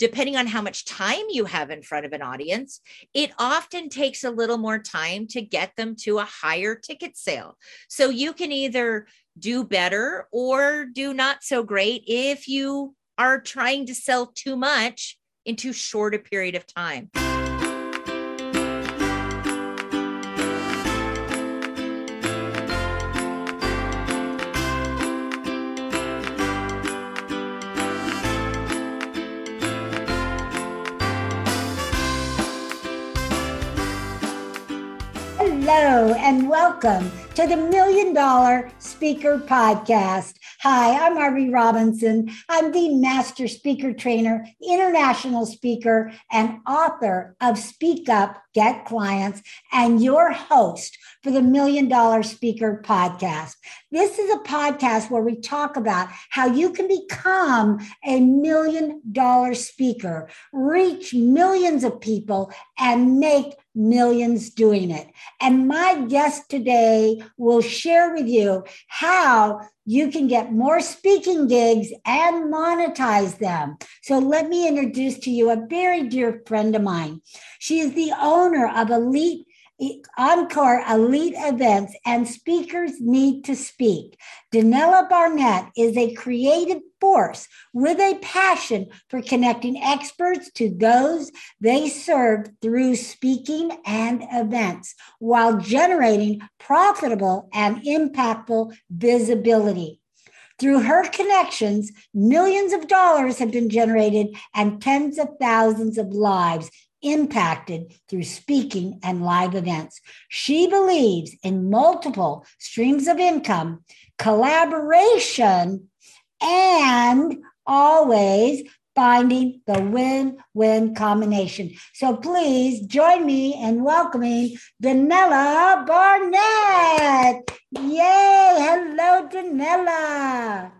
depending on how much time you have in front of an audience, it often takes a little more time to get them to a higher ticket sale. So you can either do better or do not so great if you are trying to sell too much in too short a period of time. Welcome to the Million Dollar Speaker Podcast. Hi, I'm Arvee Robinson. I'm the master speaker trainer, international speaker, and author of Speak Up, Get Clients, and your host for the Million Dollar Speaker Podcast. This is a podcast where we talk about how you can become a million dollar speaker, reach millions of people, and make millions doing it. And my guest today will share with you how you can get more speaking gigs and monetize them. So let me introduce to you a very dear friend of mine. She is the owner of Elite Encore elite events and speakers need to speak. Dannella Burnett is a creative force with a passion for connecting experts to those they serve through speaking and events while generating profitable and impactful visibility. Through her connections, millions of dollars have been generated and tens of thousands of lives impacted through speaking and live events. She believes in multiple streams of income, collaboration, and always finding the win win combination. So please join me in welcoming Dannella Burnett. Yay! Hello, Dannella.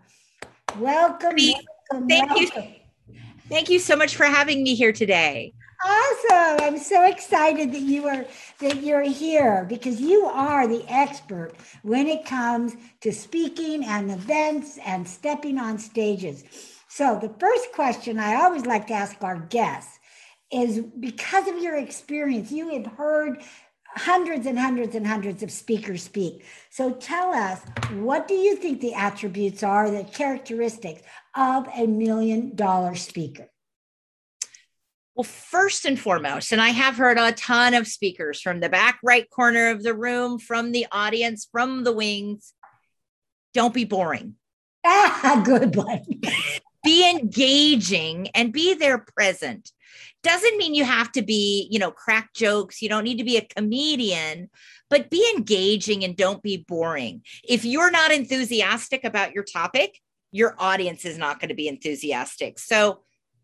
Welcome. Thank welcome. you. Thank you so much for having me here today. Awesome. I'm so excited that you are that you're here because you are the expert when it comes to speaking and events and stepping on stages. So, the first question I always like to ask our guests is because of your experience, you have heard hundreds and hundreds and hundreds of speakers speak. So tell us, what do you think the attributes are, the characteristics of a million dollar speaker? Well, first and foremost, and I have heard a ton of speakers from the back right corner of the room, from the audience, from the wings. Don't be boring. Ah, good one. be engaging and be there present. Doesn't mean you have to be, you know, crack jokes. You don't need to be a comedian, but be engaging and don't be boring. If you're not enthusiastic about your topic, your audience is not going to be enthusiastic. So,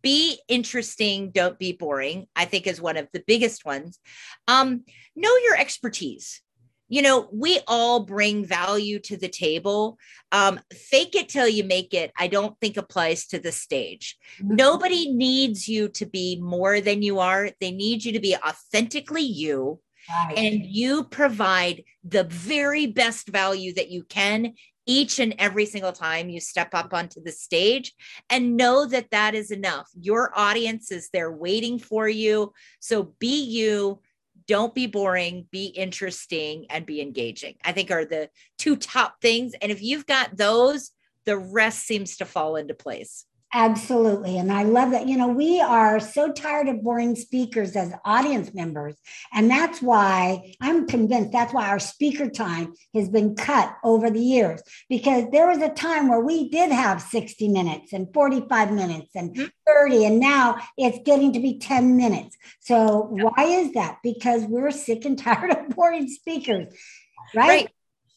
be interesting, don't be boring, I think is one of the biggest ones. Um, know your expertise. You know, we all bring value to the table. Um, fake it till you make it, I don't think applies to the stage. Mm-hmm. Nobody needs you to be more than you are, they need you to be authentically you. Right. And you provide the very best value that you can each and every single time you step up onto the stage and know that that is enough. Your audience is there waiting for you. So be you, don't be boring, be interesting, and be engaging. I think are the two top things. And if you've got those, the rest seems to fall into place. Absolutely. And I love that. You know, we are so tired of boring speakers as audience members. And that's why I'm convinced that's why our speaker time has been cut over the years, because there was a time where we did have 60 minutes and 45 minutes and mm-hmm. 30, and now it's getting to be 10 minutes. So why is that? Because we're sick and tired of boring speakers, right? right.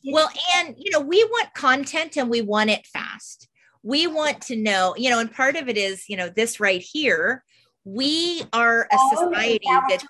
Well, and, you know, we want content and we want it fast we want to know, you know, and part of it is, you know, this right here. We are a oh, society that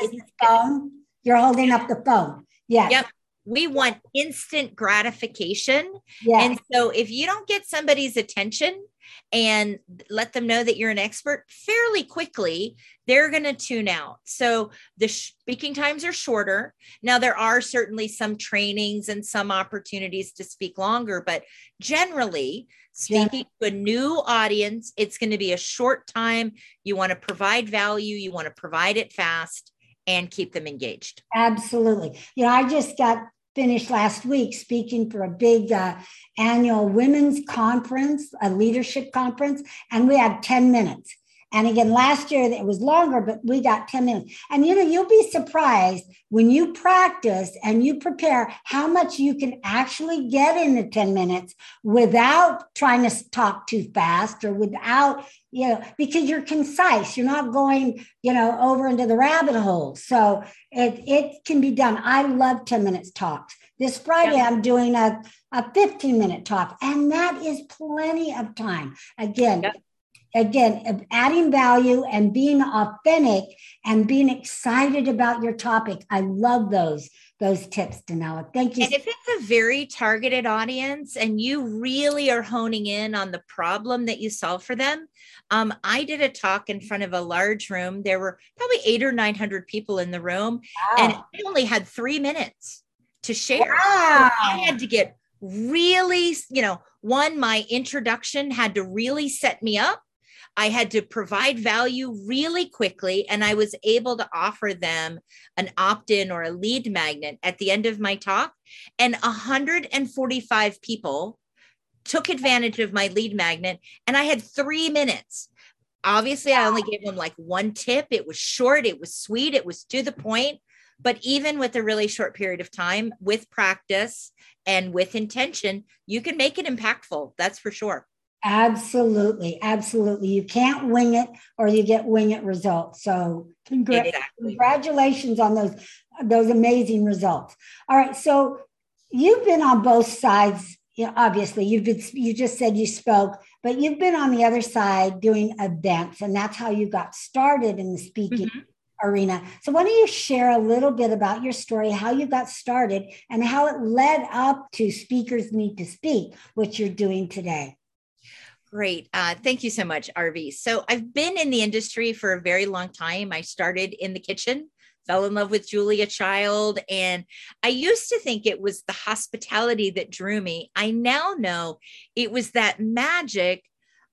used phone. You're holding up the phone. Yeah. Yep. We want instant gratification. Yeah. And so if you don't get somebody's attention and let them know that you're an expert fairly quickly, they're going to tune out. So the speaking times are shorter. Now, there are certainly some trainings and some opportunities to speak longer, but generally, speaking yeah. to a new audience. It's going to be a short time. You want to provide value, you want to provide it fast and keep them engaged. Absolutely. You know, I just got finished last week speaking for a big uh, annual women's conference, a leadership conference, and we had 10 minutes. And again, last year it was longer, but we got 10 minutes. And you know, you'll be surprised when you practice and you prepare how much you can actually get in the 10 minutes without trying to talk too fast or without, you know, because you're concise. You're not going, you know, over into the rabbit hole. So it, it can be done. I love 10 minutes talks. This Friday, yeah. I'm doing a, a 15 minute talk, and that is plenty of time. Again, yeah again adding value and being authentic and being excited about your topic i love those those tips Dannella. thank you and if it's a very targeted audience and you really are honing in on the problem that you solve for them um, i did a talk in front of a large room there were probably eight or nine hundred people in the room wow. and I only had three minutes to share wow. so i had to get really you know one my introduction had to really set me up I had to provide value really quickly, and I was able to offer them an opt in or a lead magnet at the end of my talk. And 145 people took advantage of my lead magnet, and I had three minutes. Obviously, I only gave them like one tip. It was short, it was sweet, it was to the point. But even with a really short period of time, with practice and with intention, you can make it impactful. That's for sure. Absolutely, absolutely. You can't wing it, or you get wing it results. So, congra- exactly. congratulations on those those amazing results. All right, so you've been on both sides. You know, obviously, you've been. You just said you spoke, but you've been on the other side doing events, and that's how you got started in the speaking. Mm-hmm. Arena. So, why don't you share a little bit about your story, how you got started, and how it led up to Speakers Need to Speak, which you're doing today? Great. Uh, thank you so much, Arvee. So I've been in the industry for a very long time. I started in the kitchen, fell in love with Julia Child, and I used to think it was the hospitality that drew me. I now know it was that magic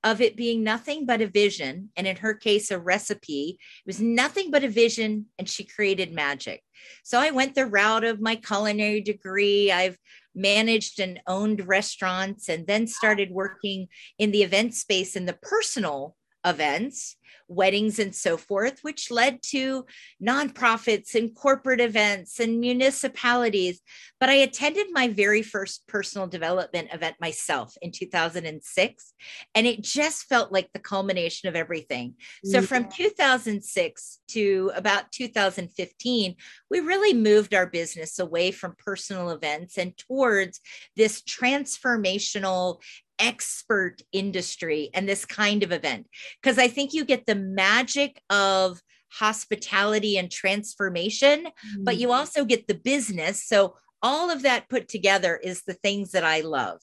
of it being nothing but a vision, and in her case, a recipe. It was nothing but a vision, and she created magic. So I went the route of my culinary degree. I've managed and owned restaurants and then started working in the event space in the personal events weddings and so forth, which led to nonprofits and corporate events and municipalities. But I attended my very first personal development event myself in 2006, and it just felt like the culmination of everything. So from 2006 to about 2015, we really moved our business away from personal events and towards this transformational expert industry and this kind of event because I think you get the magic of hospitality and transformation, mm-hmm. but you also get the business. So all of that put together is the things that I love.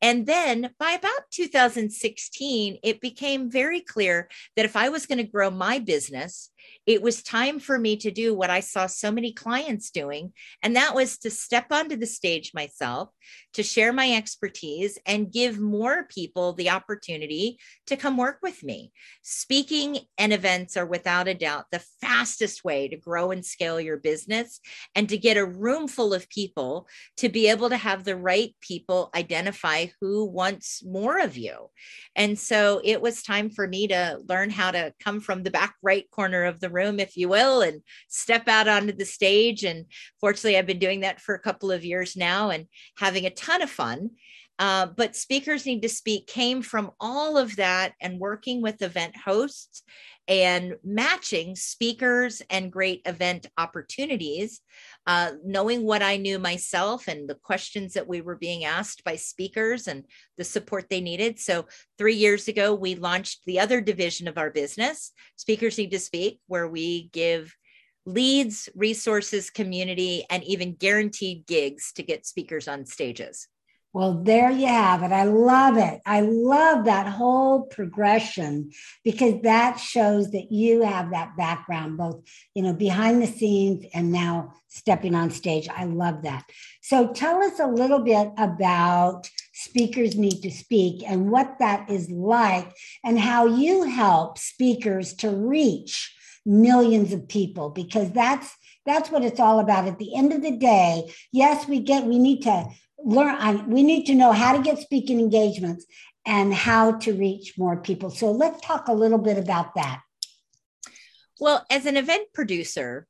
And then by about 2016, it became very clear that if I was going to grow my business, it was time for me to do what I saw so many clients doing, and that was to step onto the stage myself, to share my expertise, and give more people the opportunity to come work with me. Speaking and events are without a doubt the fastest way to grow and scale your business and to get a room full of people to be able to have the right people identify who wants more of you. And so it was time for me to learn how to come from the back right corner of the room, if you will, and step out onto the stage. And fortunately, I've been doing that for a couple of years now and having a ton of fun. Uh, but speakers need to speak came from all of that and working with event hosts and matching speakers and great event opportunities, uh, knowing what I knew myself and the questions that we were being asked by speakers and the support they needed. So, three years ago, we launched the other division of our business, Speakers Need to Speak, where we give leads, resources, community, and even guaranteed gigs to get speakers on stages. Well, there you have it. I love it. I love that whole progression because that shows that you have that background, both, you know, behind the scenes and now stepping on stage. I love that. So tell us a little bit about speakers need to speak and what that is like, and how you help speakers to reach millions of people because that's that's what it's all about at the end of the day yes we get we need to learn we need to know how to get speaking engagements and how to reach more people so let's talk a little bit about that well as an event producer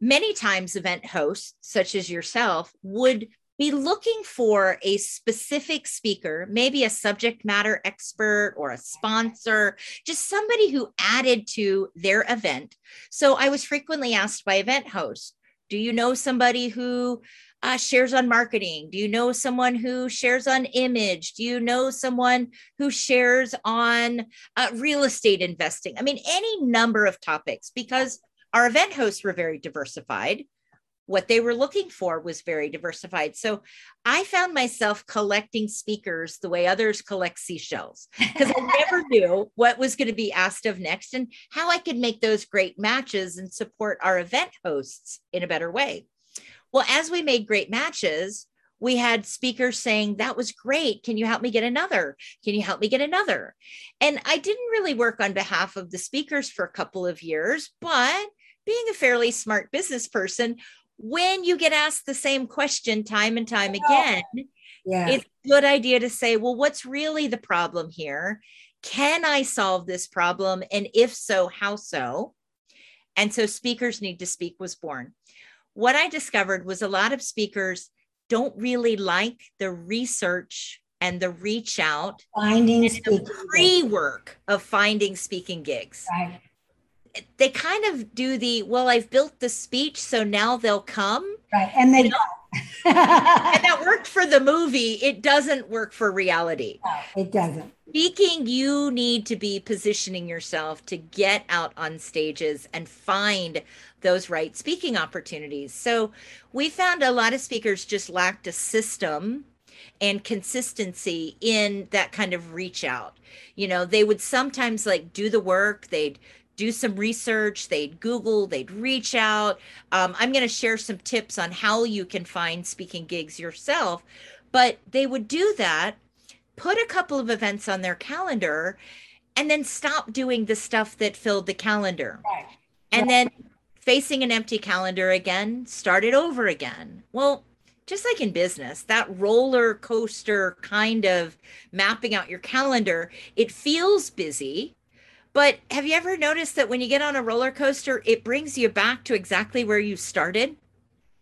many times event hosts such as yourself would be looking for a specific speaker, maybe a subject matter expert or a sponsor, just somebody who added to their event. So I was frequently asked by event hosts, do you know somebody who uh, shares on marketing? Do you know someone who shares on image? Do you know someone who shares on uh, real estate investing? I mean, any number of topics because our event hosts were very diversified what they were looking for was very diversified. So I found myself collecting speakers the way others collect seashells because I never knew what was going to be asked of next and how I could make those great matches and support our event hosts in a better way. Well, as we made great matches, we had speakers saying, That was great. Can you help me get another? Can you help me get another? And I didn't really work on behalf of the speakers for a couple of years, but being a fairly smart business person, when you get asked the same question time and time again, yeah. it's a good idea to say, well, what's really the problem here? Can I solve this problem? And if so, how so? And so Speakers Need to Speak was born. What I discovered was a lot of speakers don't really like the research and the reach out finding the pre-work of finding speaking gigs. Right. They kind of do the well i've built the speech so now they'll come. Right and they you know? and that worked for the movie it doesn't work for reality. No, it doesn't. Speaking you need to be positioning yourself to get out on stages and find those right speaking opportunities so we found a lot of speakers just lacked a system and consistency in that kind of reach out you know they would sometimes like do the work they'd do some research, they'd Google, they'd reach out. Um, I'm going to share some tips on how you can find speaking gigs yourself. But they would do that, put a couple of events on their calendar, and then stop doing the stuff that filled the calendar. Right. And right. then facing an empty calendar again, start it over again. Well, just like in business, that roller coaster kind of mapping out your calendar, it feels busy but have you ever noticed that when you get on a roller coaster, it brings you back to exactly where you started?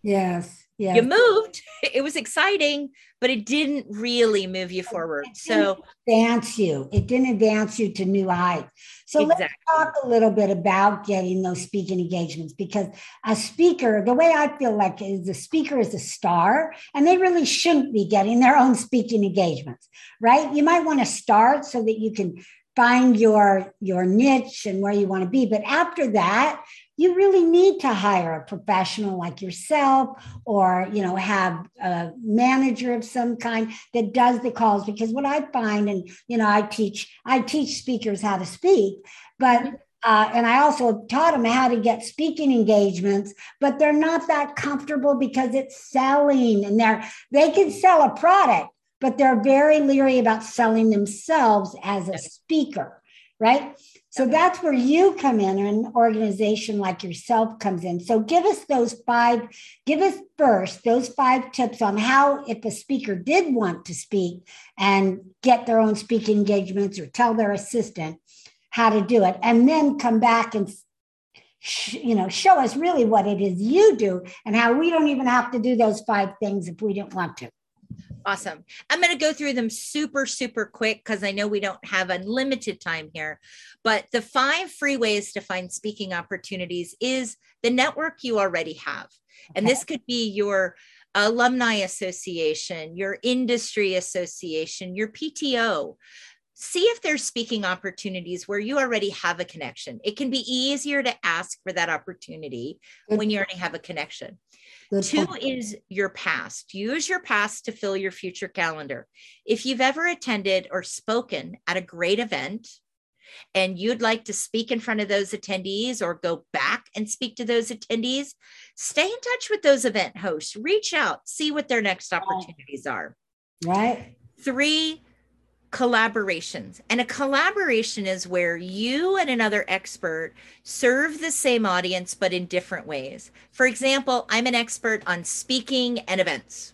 Yes. Yeah. You moved. It was exciting, but it didn't really move you forward. So advance you. It didn't advance you to new heights. So exactly. let's talk a little bit about getting those speaking engagements because a speaker, the way I feel like is the speaker is a star and they really shouldn't be getting their own speaking engagements, right? You might want to start so that you can find your your niche and where you want to be but after that you really need to hire a professional like yourself or you know have a manager of some kind that does the calls. Because what i find and you know i teach i teach speakers how to speak but uh, and I also taught them how to get speaking engagements, but they're not that comfortable because it's selling, and they're they can sell a product, but they're very leery about selling themselves as a speaker, right? So that's where you come in, or an organization like yourself comes in. So give us those five, give us first those five tips on how, if a speaker did want to speak and get their own speaking engagements or tell their assistant how to do it, and then come back and you know show us really what it is you do and how we don't even have to do those five things if we didn't want to Awesome. I'm going to go through them super, super quick because I know we don't have unlimited time here. But the five free ways to find speaking opportunities is the network you already have. And this could be your alumni association, your industry association, your PTO. See if there's speaking opportunities where you already have a connection. It can be easier to ask for that opportunity when you already have a connection. Good Two is your past. Use your past to fill your future calendar. If you've ever attended or spoken at a great event and you'd like to speak in front of those attendees or go back and speak to those attendees, stay in touch with those event hosts. Reach out, see what their next opportunities are. Right. Three, collaborations. And a collaboration is where you and another expert serve the same audience, but in different ways. For example, I'm an expert on speaking and events.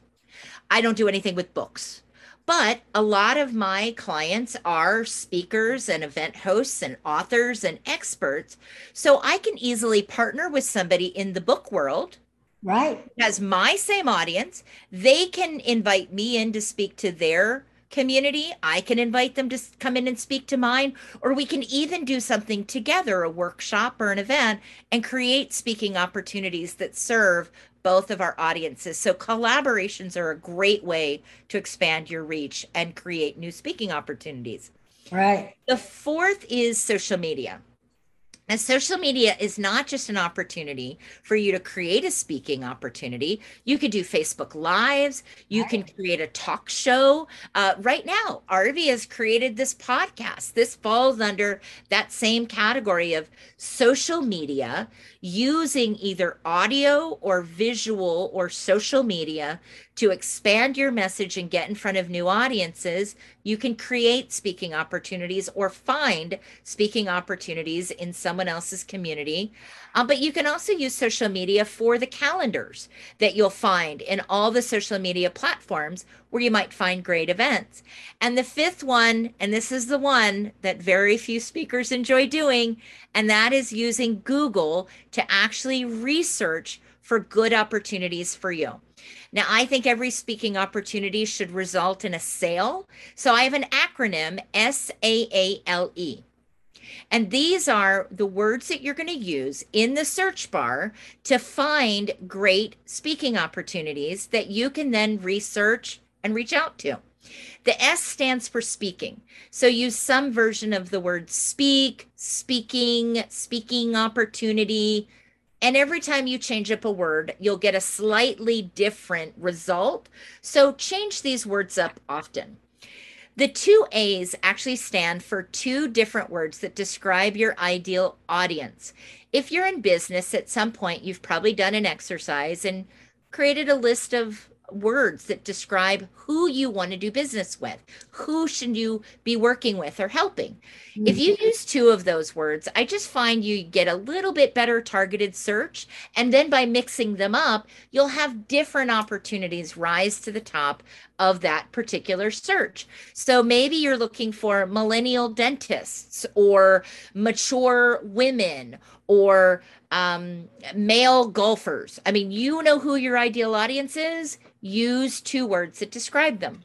I don't do anything with books. But a lot of my clients are speakers and event hosts and authors and experts. So I can easily partner with somebody in the book world. Right. Has my same audience. They can invite me in to speak to their community. I can invite them to come in and speak to mine, or we can even do something together, a workshop or an event, and create speaking opportunities that serve both of our audiences. So collaborations are a great way to expand your reach and create new speaking opportunities. Right. The fourth is social media. And social media is not just an opportunity for you to create a speaking opportunity. You could do Facebook Lives. You can create a talk show. Uh, right now, Arvee has created this podcast. This falls under that same category of social media using either audio or visual or social media to expand your message and get in front of new audiences, you can create speaking opportunities or find speaking opportunities in someone else's community. Um, but you can also use social media for the calendars that you'll find in all the social media platforms where you might find great events. And the fifth one, and this is the one that very few speakers enjoy doing, and that is using Google to actually research for good opportunities for you. Now, I think every speaking opportunity should result in a sale. So I have an acronym S A A L E. And these are the words that you're going to use in the search bar to find great speaking opportunities that you can then research and reach out to. The S stands for speaking. So use some version of the word speak, speaking, speaking opportunity, and every time you change up a word, you'll get a slightly different result. So change these words up often. The two A's actually stand for two different words that describe your ideal audience. If you're in business at some point, you've probably done an exercise and created a list of words that describe who you want to do business with who should you be working with or helping mm-hmm. if you use two of those words i just find you get a little bit better targeted search and then by mixing them up you'll have different opportunities rise to the top of that particular search so maybe you're looking for millennial dentists or mature women or um, male golfers. I mean, you know who your ideal audience is. Use two words that describe them.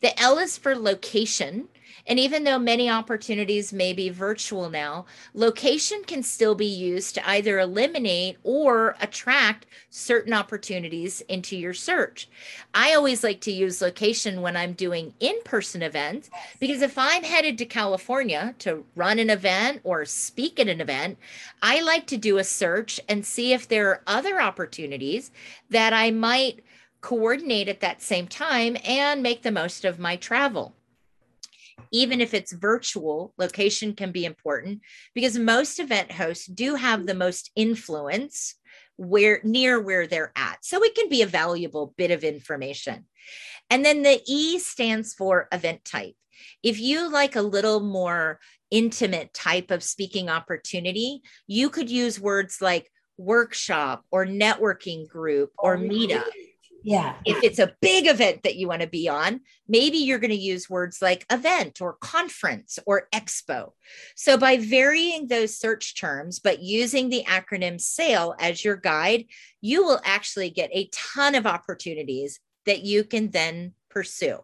The L is for location. And even though many opportunities may be virtual now, location can still be used to either eliminate or attract certain opportunities into your search. I always like to use location when I'm doing in person events because if I'm headed to California to run an event or speak at an event, I like to do a search and see if there are other opportunities that I might coordinate at that same time and make the most of my travel even if it's virtual, location can be important because most event hosts do have the most influence where near where they're at. So it can be a valuable bit of information. And then the E stands for event type. If you like a little more intimate type of speaking opportunity, you could use words like workshop or networking group or oh, meetup. Yeah. If it's a big event that you want to be on, maybe you're going to use words like event or conference or expo. So by varying those search terms, but using the acronym SALE as your guide, you will actually get a ton of opportunities that you can then pursue.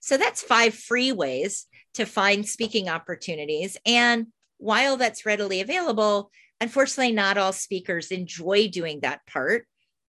So that's five free ways to find speaking opportunities. And while that's readily available, unfortunately, not all speakers enjoy doing that part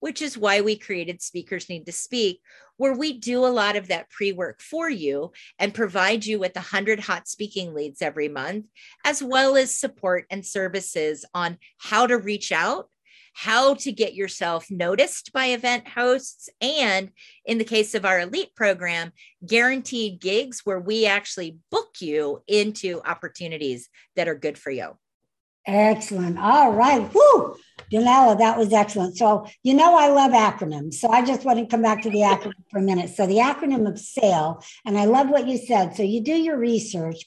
which is why we created Speakers Need to Speak, where we do a lot of that pre work for you and provide you with 100 hot speaking leads every month, as well as support and services on how to reach out, how to get yourself noticed by event hosts, and in the case of our elite program, guaranteed gigs where we actually book you into opportunities that are good for you. Excellent. All right. Woo! Dannella, that was excellent. So, you know, I love acronyms. So, I just want to come back to the acronym for a minute. So, the acronym of SALE, and I love what you said. So, you do your research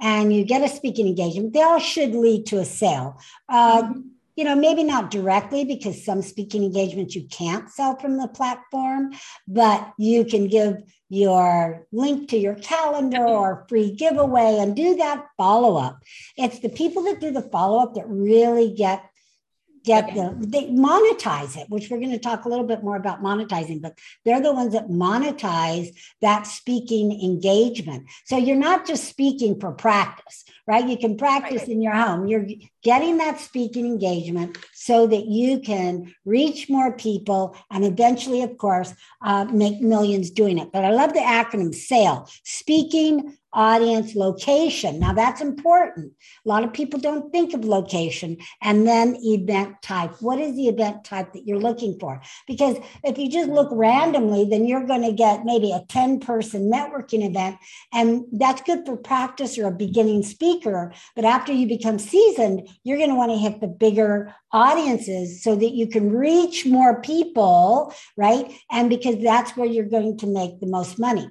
and you get a speaking engagement. They all should lead to a sale. Uh, mm-hmm you know, maybe not directly because some speaking engagements you can't sell from the platform, but you can give your link to your calendar or free giveaway and do that follow up. It's the people that do the follow up that really get get okay. the they monetize it which we're going to talk a little bit more about monetizing but they're the ones that monetize that speaking engagement so you're not just speaking for practice right you can practice right. in your home you're getting that speaking engagement so that you can reach more people and eventually of course uh, make millions doing it but i love the acronym SALE speaking audience location. Now that's important. A lot of people don't think of location and then event type. What is the event type that you're looking for? Because if you just look randomly, then you're going to get maybe a 10 person networking event. And that's good for practice or a beginning speaker. But after you become seasoned, you're going to want to hit the bigger audiences so that you can reach more people, right? And because that's where you're going to make the most money.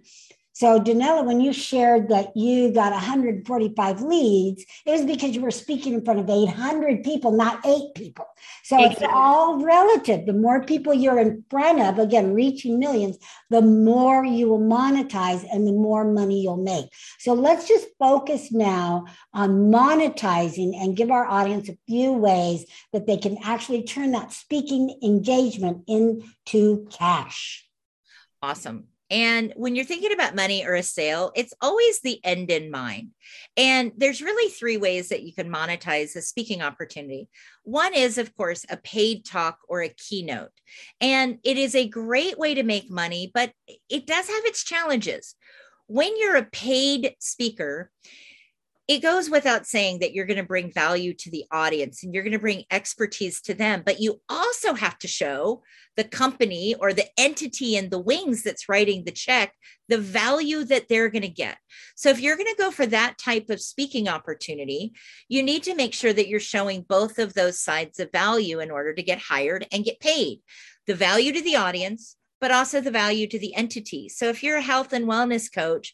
So, Dannella, when you shared that you got 145 leads, it was because you were speaking in front of 800 people, not eight people. So exactly. it's all relative. The more people you're in front of, again, reaching millions, the more you will monetize and the more money you'll make. So let's just focus now on monetizing and give our audience a few ways that they can actually turn that speaking engagement into cash. Awesome. And when you're thinking about money or a sale, it's always the end in mind. And there's really three ways that you can monetize a speaking opportunity. One is, of course, a paid talk or a keynote. And it is a great way to make money, but it does have its challenges. When you're a paid speaker, it goes without saying that you're going to bring value to the audience and you're going to bring expertise to them, but you also have to show the company or the entity in the wings that's writing the check the value that they're going to get. So if you're going to go for that type of speaking opportunity, you need to make sure that you're showing both of those sides of value in order to get hired and get paid. The value to the audience, but also the value to the entity. So if you're a health and wellness coach,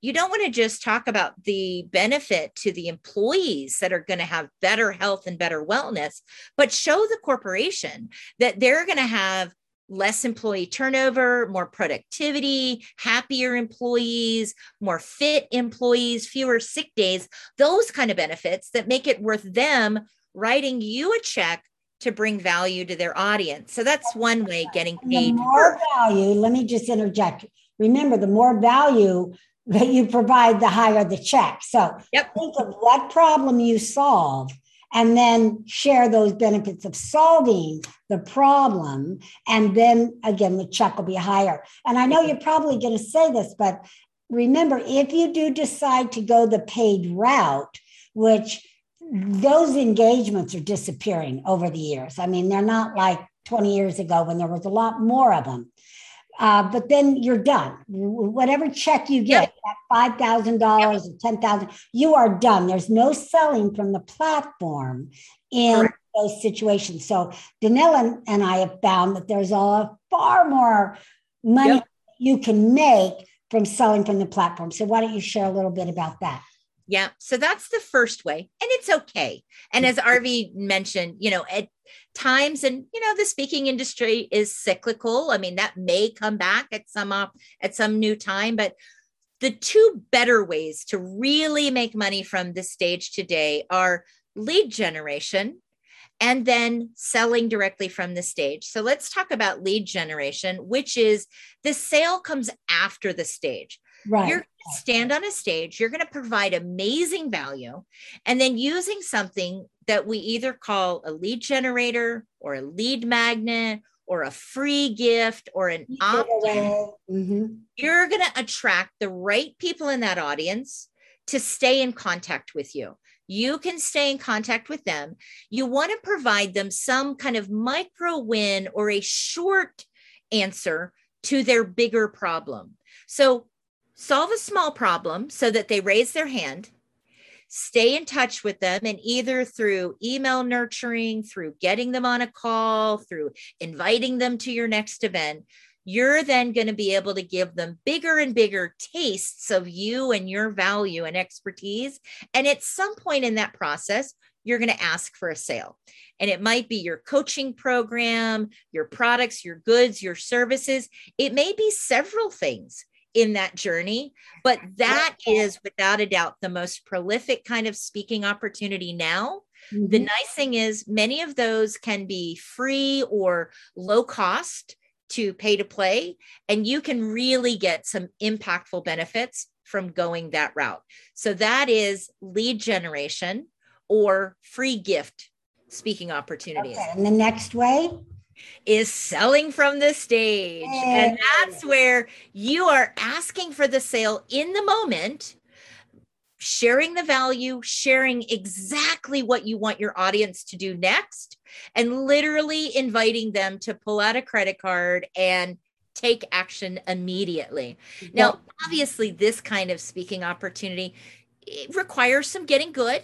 you don't want to just talk about the benefit to the employees that are going to have better health and better wellness, but show the corporation that they're going to have less employee turnover, more productivity, happier employees, more fit employees, fewer sick days, those kind of benefits that make it worth them writing you a check to bring value to their audience. So that's one way getting paid. The more value, let me just interject. Remember, the more value that you provide, the higher the check. So yep. think of what problem you solve and then share those benefits of solving the problem. And then again, the check will be higher. And I know you're probably going to say this, but remember, if you do decide to go the paid route, which those engagements are disappearing over the years. I mean, they're not like 20 years ago when there was a lot more of them. Uh, but then you're done. Whatever check you get, five thousand dollars or ten thousand, you are done. There's no selling from the platform in Correct. those situations. So Dannella and I have found that there's a far more money yep. you can make from selling from the platform. So why don't you share a little bit about that? Yeah. So that's the first way. And it's okay. And as Arvee mentioned, you know, at times, and you know, the speaking industry is cyclical. I mean, that may come back at some uh, at some new time, but the two better ways to really make money from the stage today are lead generation and then selling directly from the stage. So let's talk about lead generation, which is the sale comes after the stage. Right. You're going to stand on a stage, you're going to provide amazing value, and then using something that we either call a lead generator or a lead magnet or a free gift or an opt mm-hmm. you're going to attract the right people in that audience to stay in contact with you. You can stay in contact with them. You want to provide them some kind of micro win or a short answer to their bigger problem. So solve a small problem so that they raise their hand, stay in touch with them and either through email nurturing, through getting them on a call, through inviting them to your next event, you're then going to be able to give them bigger and bigger tastes of you and your value and expertise. And at some point in that process, you're going to ask for a sale. And it might be your coaching program, your products, your goods, your services. It may be several things in that journey, but that is without a doubt the most prolific kind of speaking opportunity now. Mm-hmm. The nice thing is, many of those can be free or low cost to pay to play, and you can really get some impactful benefits from going that route. So that is lead generation or free gift speaking opportunities. Okay. And the next way is selling from the stage. And that's where you are asking for the sale in the moment sharing the value, sharing exactly what you want your audience to do next, and literally inviting them to pull out a credit card and take action immediately. Now, obviously, this kind of speaking opportunity requires some getting good,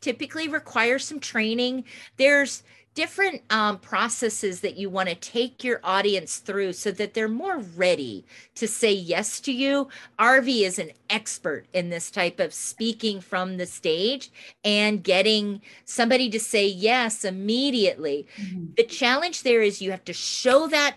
typically requires some training. There's different um, processes that you want to take your audience through so that they're more ready to say yes to you. Arvee is an expert in this type of speaking from the stage and getting somebody to say yes immediately. Mm-hmm. The challenge there is you have to show that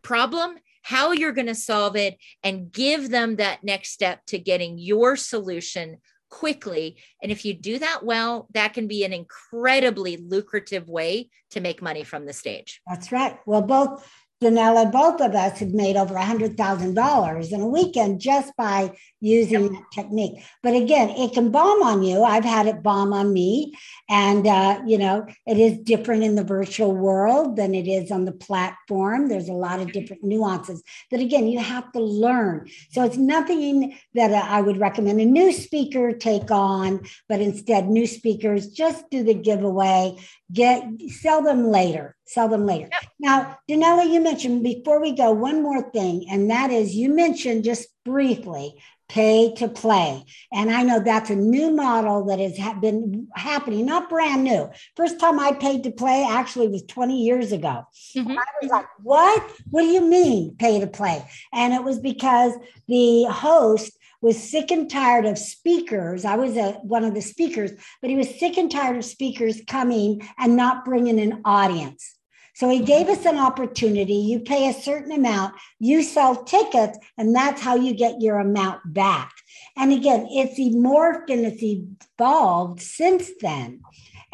problem how you're going to solve it and give them that next step to getting your solution quickly. And if you do that well, that can be an incredibly lucrative way to make money from the stage. That's right. Well, both Dannella, both of us have made over $100,000 in a weekend just by using yep. that technique. But again, it can bomb on you. I've had it bomb on me. And, uh, you know, it is different in the virtual world than it is on the platform. There's a lot of different nuances that, again, you have to learn. So it's nothing that I would recommend a new speaker take on, but instead, new speakers just do the giveaway, get sell them later sell them later. Yep. Now, Dannella, you mentioned before we go one more thing, and that is you mentioned just briefly pay to play. And I know that's a new model that has been happening, not brand new. First time I paid to play actually was 20 years ago. Mm-hmm. I was like, what? What do you mean pay to play? And it was because the host was sick and tired of speakers. I was a, one of the speakers, but he was sick and tired of speakers coming and not bringing an audience. So he gave us an opportunity. You pay a certain amount, you sell tickets, and that's how you get your amount back. And again, it's morphed and it's evolved since then.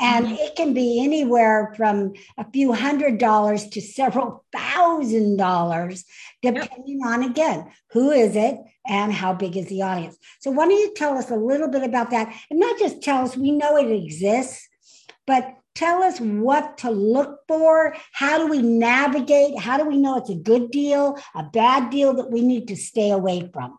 And mm-hmm. it can be anywhere from a few hundred dollars to several thousand dollars, depending yep. on, again, who is it and how big is the audience. So, why don't you tell us a little bit about that? And not just tell us, we know it exists, but tell us what to look for. How do we navigate? How do we know it's a good deal, a bad deal that we need to stay away from?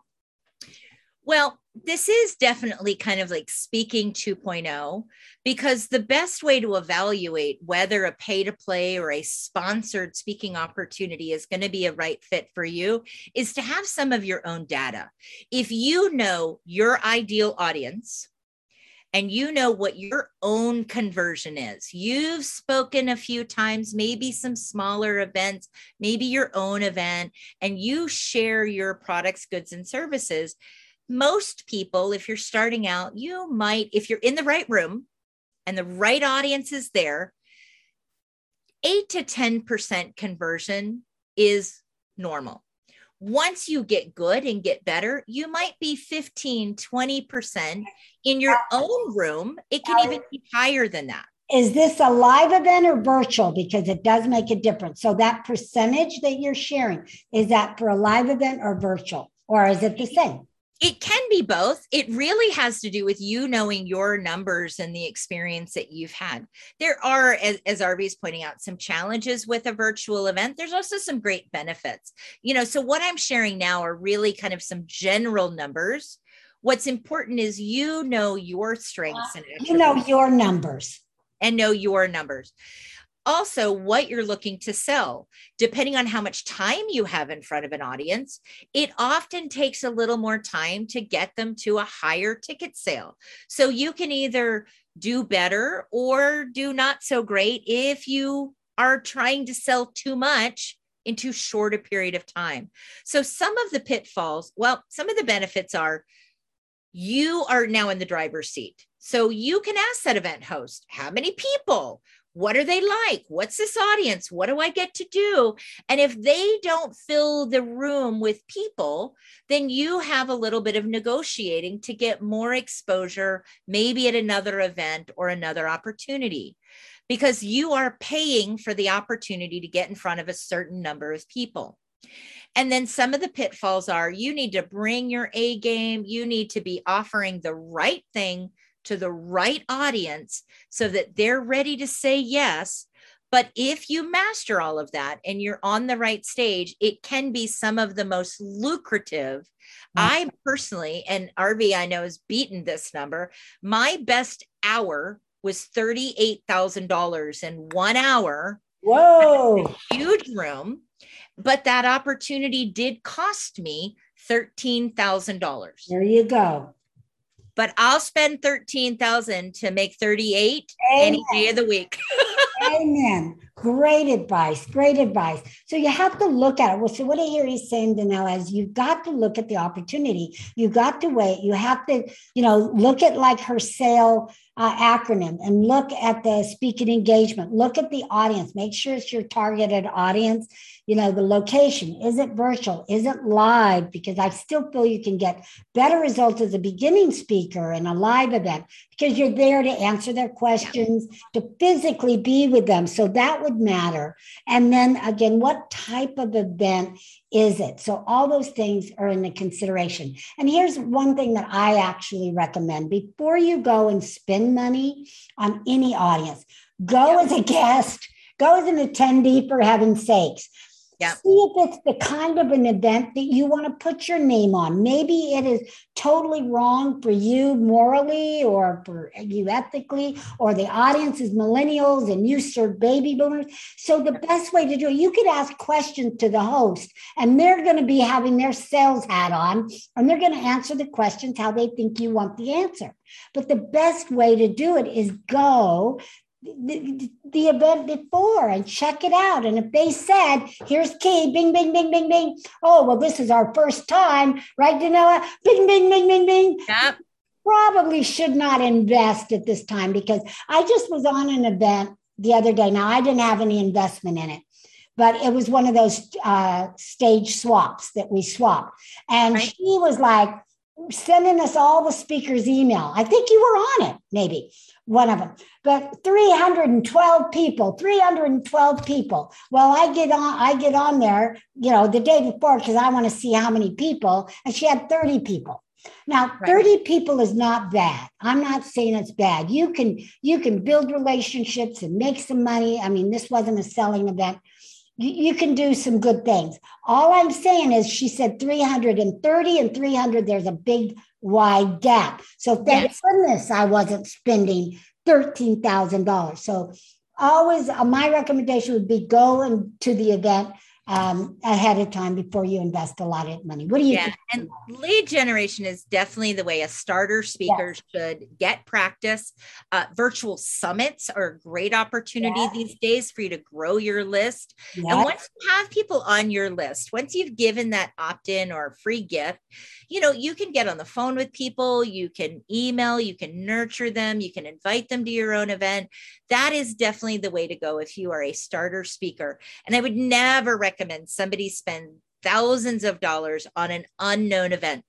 Well, this is definitely kind of like speaking 2.0 because the best way to evaluate whether a pay to play or a sponsored speaking opportunity is going to be a right fit for you is to have some of your own data. If you know your ideal audience, and you know what your own conversion is. You've spoken a few times, maybe some smaller events, maybe your own event, and you share your products, goods, and services. Most people, if you're starting out, you might, if you're in the right room and the right audience is there, eight to 10% conversion is normal once you get good and get better, you might be 15, 20% in your own room. It can even be higher than that. Is this a live event or virtual? Because it does make a difference. So, that percentage that you're sharing, is that for a live event or virtual? Or is it the same? It can be both. It really has to do with you knowing your numbers and the experience that you've had. There are, as, as Arvee is pointing out, some challenges with a virtual event. There's also some great benefits. You know, so what I'm sharing now are really kind of some general numbers. What's important is you know your strengths and you know your numbers and know your numbers. Also what you're looking to sell. Depending on how much time you have in front of an audience, it often takes a little more time to get them to a higher ticket sale. So you can either do better or do not so great if you are trying to sell too much in too short a period of time. So some of the pitfalls, well, some of the benefits are you are now in the driver's seat. So you can ask that event host, how many people? What are they like? What's this audience? What do I get to do? And if they don't fill the room with people, then you have a little bit of negotiating to get more exposure, maybe at another event or another opportunity, because you are paying for the opportunity to get in front of a certain number of people. And then some of the pitfalls are you need to bring your A game, you need to be offering the right thing to the right audience so that they're ready to say yes. But if you master all of that and you're on the right stage, it can be some of the most lucrative. Mm-hmm. I personally, and Arvee I know has beaten this number, my best hour was $38,000 in one hour. Whoa. Huge room. But that opportunity did cost me $13,000. There you go but I'll spend 13,000 to make 38 Amen. any day of the week. Amen. Great advice. Great advice. So you have to look at it. Well, so what I hear you saying, Dannella, is you've got to look at the opportunity. You got to wait. You have to, you know, look at like her sale uh, acronym and look at the speaking engagement. Look at the audience. Make sure it's your targeted audience you know the location is it virtual is it live because i still feel you can get better results as a beginning speaker in a live event because you're there to answer their questions to physically be with them. So that would matter. And then again what type of event is it? So all those things are in the consideration. And here's one thing that i actually recommend. Before you go and spend money on any audience go as a guest go as an attendee for heaven's sakes yeah. See if it's the kind of an event that you want to put your name on. Maybe it is totally wrong for you morally or for you ethically, or the audience is millennials and you serve baby boomers. So the best way to do it, you could ask questions to the host, and they're going to be having their sales hat on, and they're going to answer the questions how they think you want the answer. But the best way to do it is go the, the event before and check it out. And if they said, here's key, bing, bing, bing, bing, bing. Oh, well, this is our first time, right, Dannella? Bing, bing, bing, bing, bing. Yep. Probably should not invest at this time because I just was on an event the other day. Now, I didn't have any investment in it, but it was one of those uh, stage swaps that we swap. And right. she was like, sending us all the speakers' email. I think you were on it, maybe one of them. But 312 people, 312 people. Well, I get on, I get on there, you know, the day before because I want to see how many people, and she had 30 people. Now, right. 30 people is not bad. I'm not saying it's bad. You can you can build relationships and make some money. I mean, this wasn't a selling event you, can do some good things. All I'm saying is she said 330 and 300, there's a big wide gap. So thank yes. goodness I wasn't spending $13,000. So always uh, my recommendation would be go into the event um, ahead of time before you invest a lot of money. What do you yeah, think? And lead generation is definitely the way a starter speaker yeah. should get practice. Uh, virtual summits are a great opportunity yeah. these days for you to grow your list. And once you have people on your list, once you've given that opt in or free gift, you know, you can get on the phone with people, you can email, you can nurture them, you can invite them to your own event. That is definitely the way to go if you are a starter speaker. And I would never recommend somebody spend thousands of dollars on an unknown event.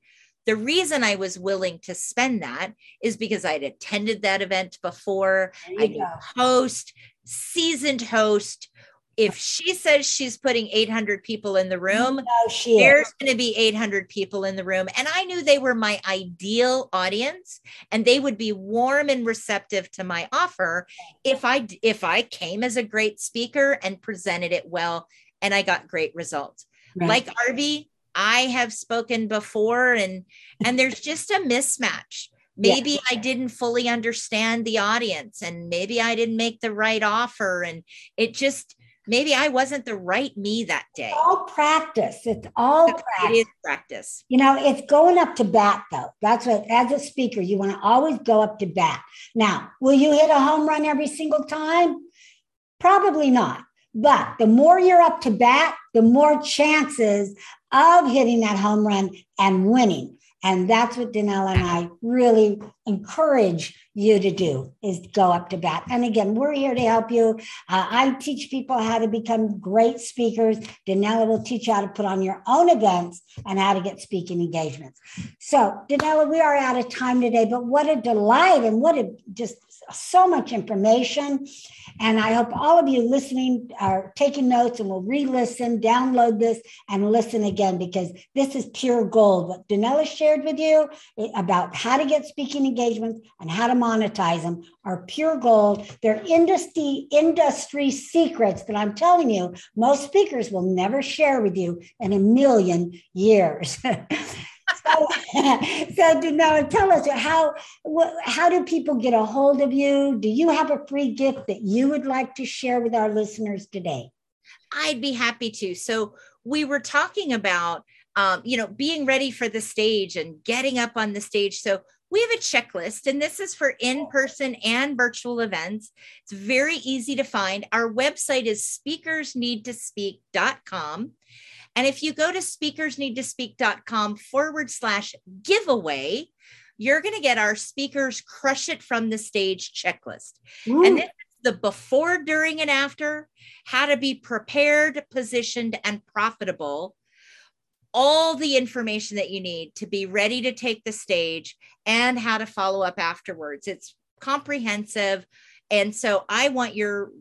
The reason I was willing to spend that is because I'd attended that event before. I knew host, seasoned host if she says she's putting 800 people in the room, no, there's going to be 800 people in the room. And I knew they were my ideal audience and they would be warm and receptive to my offer if I if I came as a great speaker and presented it well and I got great results. Right. Like Arvee, I have spoken before and and there's just a mismatch maybe yeah. i didn't fully understand the audience and maybe i didn't make the right offer and it just maybe i wasn't the right me that day all practice it's all practice. it is practice you know it's going up to bat though that's what as a speaker you want to always go up to bat now will you hit a home run every single time probably not but the more you're up to bat the more chances of hitting that home run and winning and that's what Dannella and I really encourage you to do is go up to bat. And again, we're here to help you. Uh, I teach people how to become great speakers. Dannella will teach you how to put on your own events and how to get speaking engagements. So, Dannella, we are out of time today, but what a delight and what a just so much information. And I hope all of you listening are taking notes and will re listen, download this, and listen again because this is pure gold. What Dannella shared with you about how to get speaking engagements and how to monetize them are pure gold. They're industry, industry secrets that I'm telling you, most speakers will never share with you in a million years. so, so now tell us how how do people get a hold of you? Do you have a free gift that you would like to share with our listeners today? I'd be happy to. So we were talking about um, you know being ready for the stage and getting up on the stage. So we have a checklist, and this is for in person and virtual events. It's very easy to find. Our website is speakersneedtospeak.com. And if you go to speakersneedtospeak.com forward slash giveaway, you're going to get our speakers crush it from the stage checklist. Ooh. And this is the before, during, and after, how to be prepared, positioned, and profitable. All the information that you need to be ready to take the stage and how to follow up afterwards. It's comprehensive. And so I want your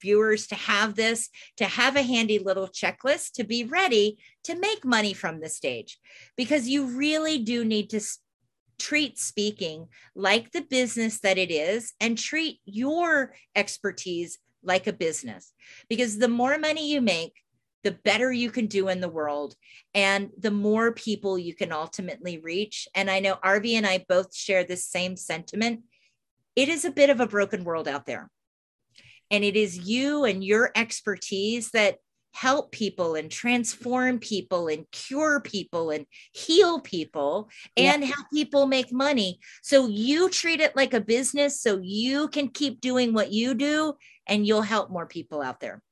viewers to have this, to have a handy little checklist to be ready to make money from the stage because you really do need to treat speaking like the business that it is and treat your expertise like a business because the more money you make the better you can do in the world and the more people you can ultimately reach and i know Arvee and i both share this same sentiment it is a bit of a broken world out there and it is you and your expertise that help people and transform people and cure people and heal people and yeah. help people make money. So you treat it like a business so you can keep doing what you do and you'll help more people out there.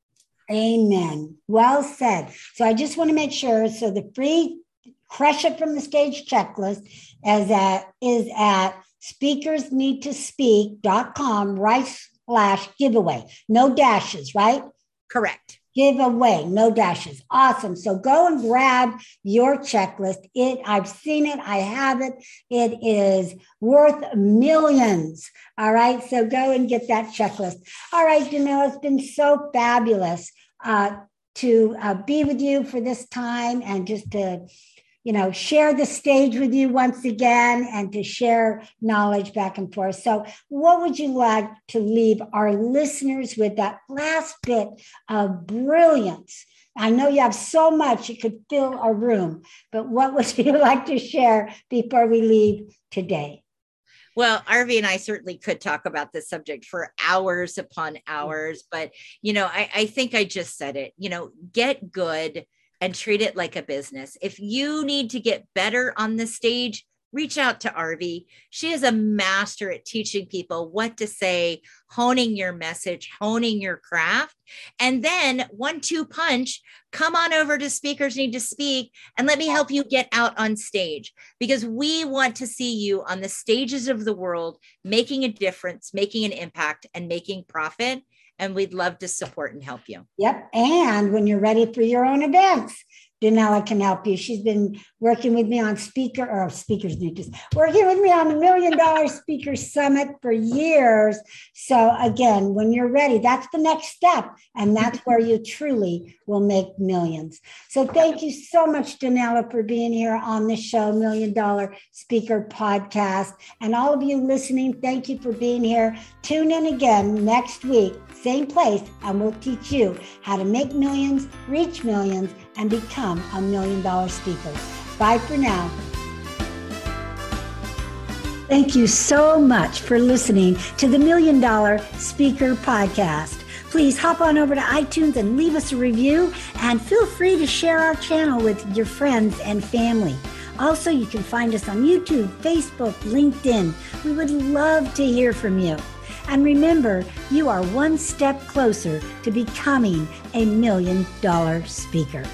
Amen. Well said. So I just want to make sure. So the free crush it from the stage checklist is at is at speakersneedtospeak.com right slash giveaway. No dashes, right? Correct. Giveaway, no dashes. Awesome. So go and grab your checklist. It I've seen it, I have it. It is worth millions. All right. So go and get that checklist. All right, Dannella, it's been so fabulous uh, to uh, be with you for this time and just to you know, share the stage with you once again and to share knowledge back and forth. So, what would you like to leave our listeners with that last bit of brilliance? I know you have so much, it could fill a room, but what would you like to share before we leave today? Well, Arvee and I certainly could talk about this subject for hours upon hours, but you know, I, I think I just said it. You know, get good and treat it like a business. If you need to get better on the stage, reach out to Arvee. She is a master at teaching people what to say, honing your message, honing your craft. And then one two punch, come on over to Speakers Need to Speak and let me help you get out on stage because we want to see you on the stages of the world making a difference, making an impact, and making profit and we'd love to support and help you. Yep. And when you're ready for your own events, Dannella can help you. She's been working with me on speaker or speakers need working with me on the million dollar speaker summit for years. So again, when you're ready, that's the next step. And that's where you truly will make millions. So thank you so much, Dannella, for being here on the show, Million Dollar Speaker Podcast. And all of you listening, thank you for being here. Tune in again next week same place, and we'll teach you how to make millions, reach millions, and become a million dollar speaker. Bye for now. Thank you so much for listening to the Million Dollar Speaker Podcast. Please hop on over to iTunes and leave us a review, and feel free to share our channel with your friends and family. Also, you can find us on YouTube, Facebook, LinkedIn. We would love to hear from you. And remember, you are one step closer to becoming a million dollar speaker.